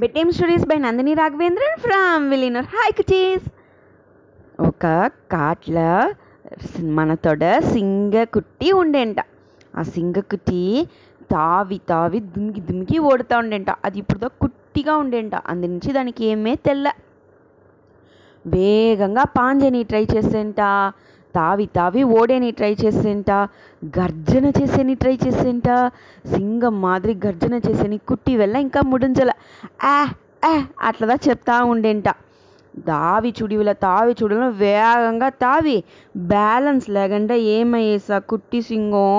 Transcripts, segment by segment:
Bedtime stories by Nandini Raghavendran from విలీనర్ hi cuties ఒక కాట్ల మనతోడ సింగకుట్టి ఉండేంట. ఆ సింగకుట్టి తావి తావి దుమికి దుమికి ఓడుతూ ఉండేంట. అది ఇప్పుడు కుట్టిగా ఉండేంట. అందు నుంచి దానికి ఏమే తెల్ల. వేగంగా పాంజని ట్రై చేసేంట. తావి తావి ఓడేని ట్రై చేసేంట గర్జన చేసేని ట్రై చేసేంట సింగం మాదిరి గర్జన చేసేని కుట్టి వెళ్ళ ఇంకా ముడించల ఆ ఆ అట్లదా చెప్తా ఉండేంట. దావి చుడివుల తావి చుడివిల వేగంగా తావి బ్యాలెన్స్ లేకుండా ఏమయ్యేసా కుట్టి సింగం?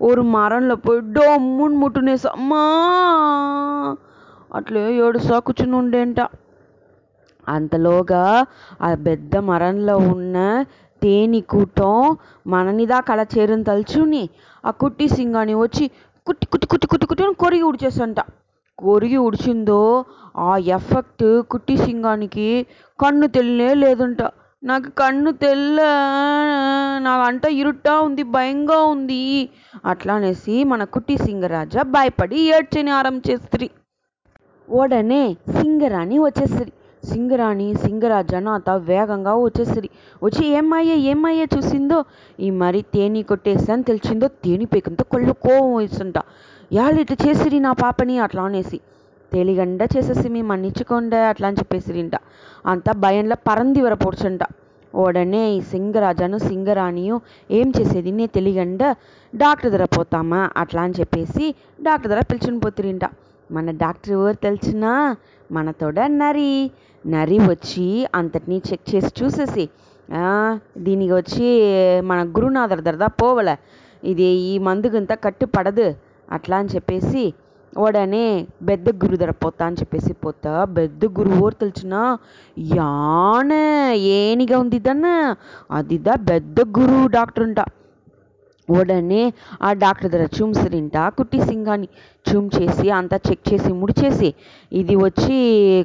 ஒரு మరంలో పోయి డొమ్ముని ముట్టునేసా అమ్మా! అట్లే ఏడుసా కూర్చుని ఉండేంట అంతలోగా ఆ పెద్ద మరంలో ఉన్న తేనె కూటం మననిదా కళ చేరిన తలుచుని ఆ కుట్టి సింగాని వచ్చి కుట్టి కుట్టి కుట్టి కుట్టి కుట్టి అని కొరిగి ఉడిచేసంట కొరిగి ఉడిచిందో ఆ ఎఫెక్ట్ కుట్టి సింగానికి కన్ను తెల్లే లేదంట. నాకు కన్ను తెల్ల నాకంట ఇరుట్టా ఉంది భయంగా ఉంది. అట్లా అనేసి మన కుట్టి సింగరాజా భయపడి ఏడ్చని ఆరంభించేస్త్రీ ఉడనే సింగరాణి వచ్చేస్తుంది. సింగరాణి సింగరాజ నాత వేగంగా వచ్చేసిరి వచ్చి ఏమయ్యే ఏమయ్యే చూసిందో? ఈ మరి తేనె కొట్టేసని తెలిసిందో తేనె పేకంతో కళ్ళు కోపం వేస్తుంట యాళ్ళు ఇట్లా చేసిరి నా పాపని? అట్లా అనేసి. తేలిగండ చేసేసి మీ మన్నించుకోండి అట్లా అని చెప్పేసిరింట అంతా భయంలో పరంది వరపొడుచుంట ఉడనే ఈ సింగరాజాను సింగరాణియు ఏం చేసేది? నే తెలియగండ డాక్టర్ దగ్గర పోతామా? అట్లా అని చెప్పేసి డాక్టర్ దగ్గర పిలుచుని పోతురింట. మన డాక్టర్ ఎవరు తెలిసినా? మనతోడ నరి. నరి వచ్చి అంతటినీ చెక్ చేసి చూసేసి దీనికి వచ్చి మన గురునాథర్ దగ్గర పోవలే. ఇది ఈ మందుకంతా కట్టు పడదు అట్లా అని చెప్పేసి ఉడనే పెద్ద గురు దగ్గర పోతా అని చెప్పేసి పోతా. పెద్ద గురువు ఎవరు తెలిసిన? యాన ఏనిగా ఉంది దన్న అదిదా పెద్ద గురువు డాక్టర్ ఉంటా ఉడనే ఆ డాక్టర్ దగ్గర చూమ్సిరింట కుట్టి సింగాన్ని చూమ్ చేసి అంతా చెక్ చేసి ముడిచేసి ఇది వచ్చి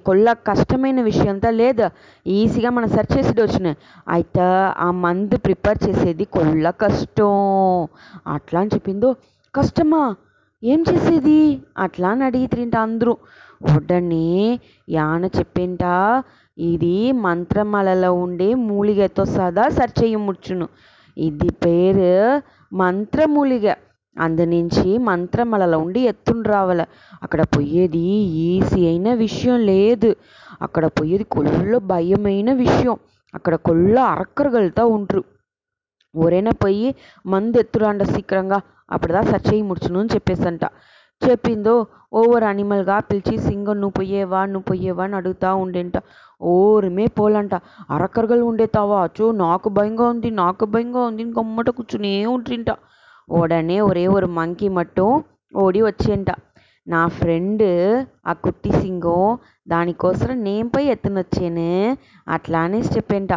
కొల్ల కష్టమైన విషయం అంతా లేదు. ఈజీగా మనం సెర్చ్ చేసి వచ్చినాయి అయితే ఆ మందు ప్రిపేర్ చేసేది కొల్ల కష్టం. అట్లా అని చెప్పిందో కష్టమా? ఏం చేసేది? అట్లా అని అడిగితిరింట అందరూ. ఉడనే యాన చెప్పింట ఇది మంత్రమాలలో ఉండే మూలిగతో సదా సెర్చ్ చేయముచ్చును ఇది పేరు ಮಂತ್ರಮೂಲಿಗೆ అందు నుంచి మంత్రమలలో ఉండి ఎత్తుని రావాల. అక్కడ పోయేది ఈజీ అయిన విషయం లేదు. అక్కడ పోయేది కొల్ల భయమైన విషయం. అక్కడ కొల్ల అరక్కరగలుగుతూ ఉంటారు. ఎవరైనా పోయి మందు ఎత్తురాండ సీక్రంగా అప్పుడుదా సచ్చయి ముడుచును అని చెప్పేసంట. చెప్పిందో? ఓవర్ అనిమల్గా పిలిచి సింగం నువ్వు పోయేవా? నువ్వు పోయేవా? అని అడుగుతూ ఉండేంట. ఓరమే పోలంట. అరకరగలు ఉండేతావా? అచ్చో నాకు భయంగా ఉంది నాకు భయంగా ఉంది. గమ్మట కూర్చునే ఉంటుంట ఉడనే ఒరే ஒரு మంకి మట్టం ఓడి వచ్చేంట. నా ఫ్రెండ్ ఆ కుట్టి సింగం దానికోసం నేను పోయి ఎత్తునొచ్చాను అట్లా అనేసి చెప్పేంట.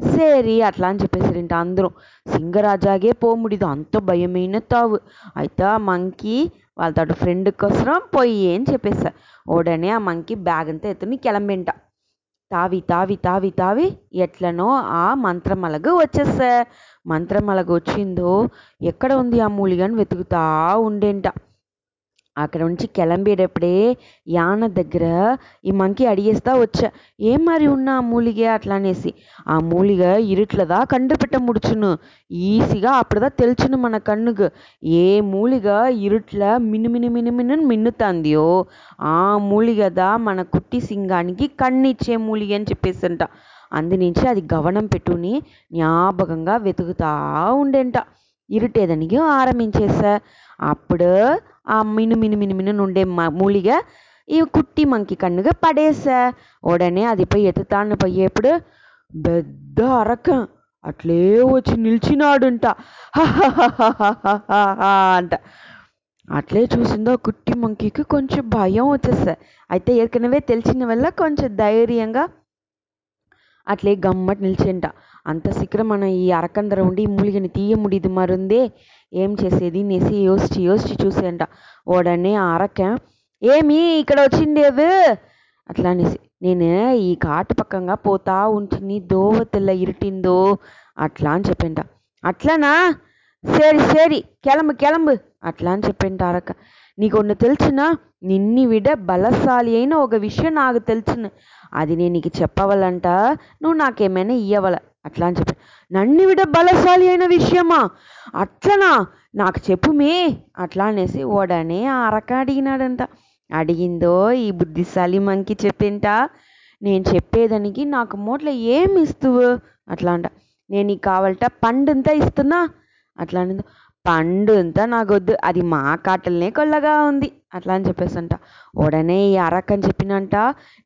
సరి అట్లా అని చెప్పేసారింట అందరూ. సింగరాజాగే పోముడిది. అంత భయమైన తావు. అయితే ఆ మంకీ వాళ్ళతో ఫ్రెండ్ కోసం పోయి అని చెప్పేస్తా. ఓడనే ఆ మంకి బ్యాగ్ అంతా ఎత్తుని కిలంబింట. తావి తావి తావి తావి ఎట్లనో ఆ మంత్రమలగు మంత్రం మంత్రమలగు వచ్చిందో ఎక్కడ ఉంది ఆ మూలిగని వెతుకుతా ఉండేంట. అక్కడ నుంచి కిలంబేటప్పుడే యాన దగ్గర ఈ మంకి అడిగేస్తా వచ్చా. ఏం మరి ఉన్నా మూలిగే? అట్లా అనేసి. ఆ మూలిగ ఇరుట్లదా కండుపిట్ట ముడుచును. ఈసిగా అప్పుడుదా తెలుచును మన కన్నుకు ఏ మూలిగ ఇరుట్ల మినుమిను మినుమిను మిన్నుతాందియో ఆ మూలిగదా మన కుట్టి సింగానికి కన్నిచ్చే మూలిగ అని చెప్పేసంట. అందునుంచి అది గవనం పెట్టుని జ్ఞాపకంగా వెతుకుతా ఉండేంట. ఇరుటేదనికి ఆరంభించేసా అప్పుడు ఆ మిను మిను మిను మిను నుండే మూలిగ ఈ కుట్టి మంకి కన్నుగా పడేసా ఉడనే అది పోయి ఎత్తుతాను పోయేప్పుడు పెద్ద అరకం అట్లే వచ్చి నిలిచినాడంట అంట అట్లే చూసిందో కుట్టి మంకీకి కొంచెం భయం వచ్చేస్తా అయితే ఏకనవే తెలిసిన వల్ల కొంచెం ధైర్యంగా అట్లే గమ్మట్ నిలిచేంట అంత శీఘ్రం మనం ఈ అరకందర ఉండి ఈ మూలిగని తీయ ముడిది మరుందే ఏం చేసేది నేసి యోచిచి యోచిచి చూసేయంట. ఓడనే అరక ఏమి ఇక్కడ వచ్చిండేవు అట్లా అనేసి నేను ఈ కాటు పక్కంగా పోతా ఉంటిని దోవ తెల్ల ఇరిటిందో? అట్లా అని చెప్పింట. అట్లానా? సరి సరి కెలంబు కెలంబు అట్లా అని చెప్పింట అరక నీకు ఒన్ను తెలిసిన? నిన్ని విడ బలశాలి అయిన ఒక విషయం నాకు తెలిసిన. అది నేను నీకు చెప్పవలంట. నువ్వు నాకేమైనా ఇయ్యవల? అట్లా అని చెప్పి. నన్ను విడ బలశాలి అయిన విషయమా? అట్లనా? నాకు చెప్పుమే అట్లా అనేసి ఓడనే ఆ అరక అడిగినాడంట. అడిగిందో ఈ బుద్ధిశాలి మంకి చెప్పింట? నేను చెప్పేదానికి నాకు మూట్ల ఏమి ఇస్తువు? అట్లా అంట. నేను నీకు కావాలట పండంతా ఇస్తున్నా? అట్లా అనింది. పండు అంతా నాకొద్దు అది మా కాటలనే కొల్లగా ఉంది. అట్లా అని చెప్పేసి అంట ఉడనే ఈ అరక్ అని చెప్పినంట.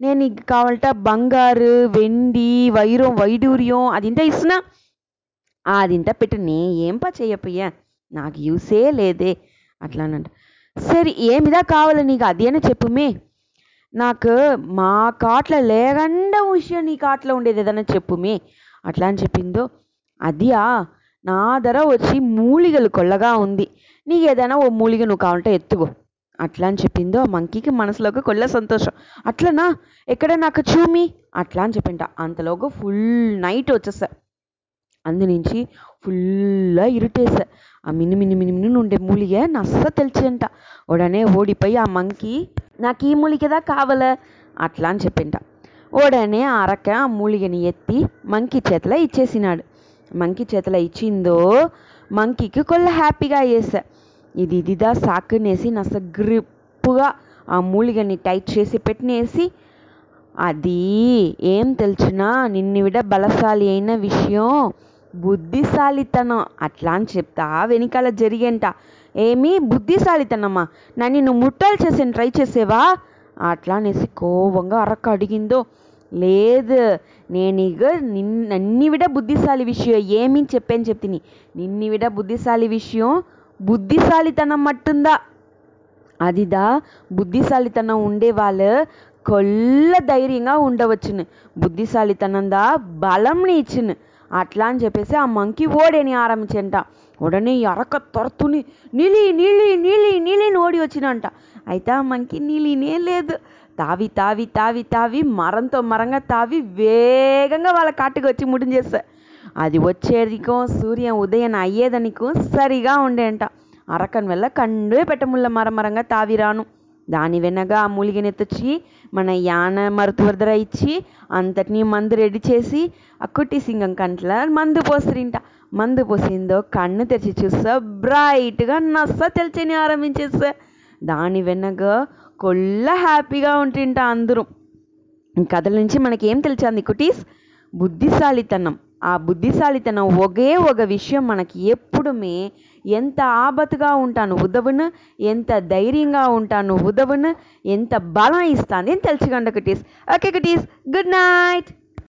నేను నీకు కావాలంట బంగారు వెండి వైరం వైడూర్యం అదింత ఇస్తున్నా. అదింత పెట్టు. నే ఏం పా చెయ్యపోయా నాకు యూసే లేదే. అట్లానంట సరే ఏమిదా కావాలి నీకు? అదేనా చెప్పుమే నాకు మా కాట్ల లేకుండా విషయం నీ కాట్లో ఉండేది ఏదైనా చెప్పుమే అట్లా అని చెప్పిందో. అదియా నా ధర వచ్చి మూలిగలు కొల్లగా ఉంది. నీకు ఏదైనా ఓ మూలిగ నువ్వు కావాలంటే ఎత్తుకో. అట్లా అని చెప్పిందో ఆ మంకీకి మనసులోకి కొల్ల సంతోషం. అట్లనా? ఎక్కడ నాకు చూమి? అట్లా అని చెప్పింట. అంతలోగా ఫుల్ నైట్ వచ్చేసా. అందు నుంచి ఫుల్లా ఇరుటేసా. ఆ మిని మిని మిని మిని ఉండే మూలిగ నస్స తెలిసింట. ఉడనే ఓడిపోయి ఆ మంకి నాకు ఈ మూలికదా కావాల? అట్లా అని చెప్పింట. ఉడనే ఆ అరక ఆ మూలిగని ఎత్తి మంకీ చేతిలో ఇచ్చేసినాడు. మంకి చేతిలో ఇచ్చిందో మంకీకి కొల్ల హ్యాపీగా వేసా ఇది ఇదిదా సాకునేసి నస గ్రిప్పుగా ఆ మూలిగని టైట్ చేసి పెట్టినేసి అది ఏం తెలిసినా నిన్ను విడ బలశాలి అయిన విషయం బుద్ధిశాలితనం అట్లా అని చెప్తా వెనకాల జరిగేంట. ఏమి బుద్ధిశాలితనమ్మా నన్ను నువ్వు ముట్టాలు చేసాను ట్రై చేసేవా? అట్లా అనేసి కోపంగా అరక్క అడిగిందో. లేదు. నేను ఇక నిన్ నన్ని విడ బుద్ధిశాలి విషయం ఏమీ చెప్పాను చెప్తిని. నిన్ని విడ బుద్ధిశాలి విషయం బుద్ధిశాలితనం మట్టుందా? అదిదా బుద్ధిశాలితనం ఉండే వాళ్ళు కొల్ల ధైర్యంగా ఉండవచ్చును. బుద్ధిశాలితనందా బలంని ఇచ్చును అట్లా అని చెప్పేసి ఆ మంకి ఓడేని ఆరంభించంట. ఉడనే ఎరక తొరతుని నీలి నిలి నీలి నీలిని ఓడి వచ్చినంట. అయితే ఆ మంకీ నీలినే లేదు. తావి తావి తావి తావి మరంతో మరంగా తావి వేగంగా వాళ్ళ కాటుకు వచ్చి ముడించేస్తా అది వచ్చేదికో సూర్యం ఉదయం అయ్యేదనికో సరిగా ఉండేంట. అరకన్ వల్ల కండే పెట్టముళ్ళ మరమరంగా తావిరాను దాని వెనగా ఆ మూలిగనెత్తొచ్చి మన యాన మరుతువర్ధర ఇచ్చి అంతటినీ మందు రెడీ చేసి ఆ కుట్టి సింగం కంట్ల మందు పోసిరింట. మందు పోసిందో కన్ను తెరిచి చూస్తా బ్రైట్గా నస్స తెలిచని ఆరంభించేస్తా. దాని వెనక కొల్ల హ్యాపీగా ఉంటుంట అందరూ. కథల నుంచి మనకేం తెలిసింది కుటీస్? బుద్ధిశాలితనం. ఆ బుద్ధిశాలితనం ఒకే ఒక విషయం మనకి ఎప్పుడుమే ఎంత ఆపత్తుగా ఉంటాను ఉదవును ఎంత ధైర్యంగా ఉంటాను ఉదవును ఎంత బలం ఇస్తాను అని తెలుసుకోండి cuties? Okay cuties good night!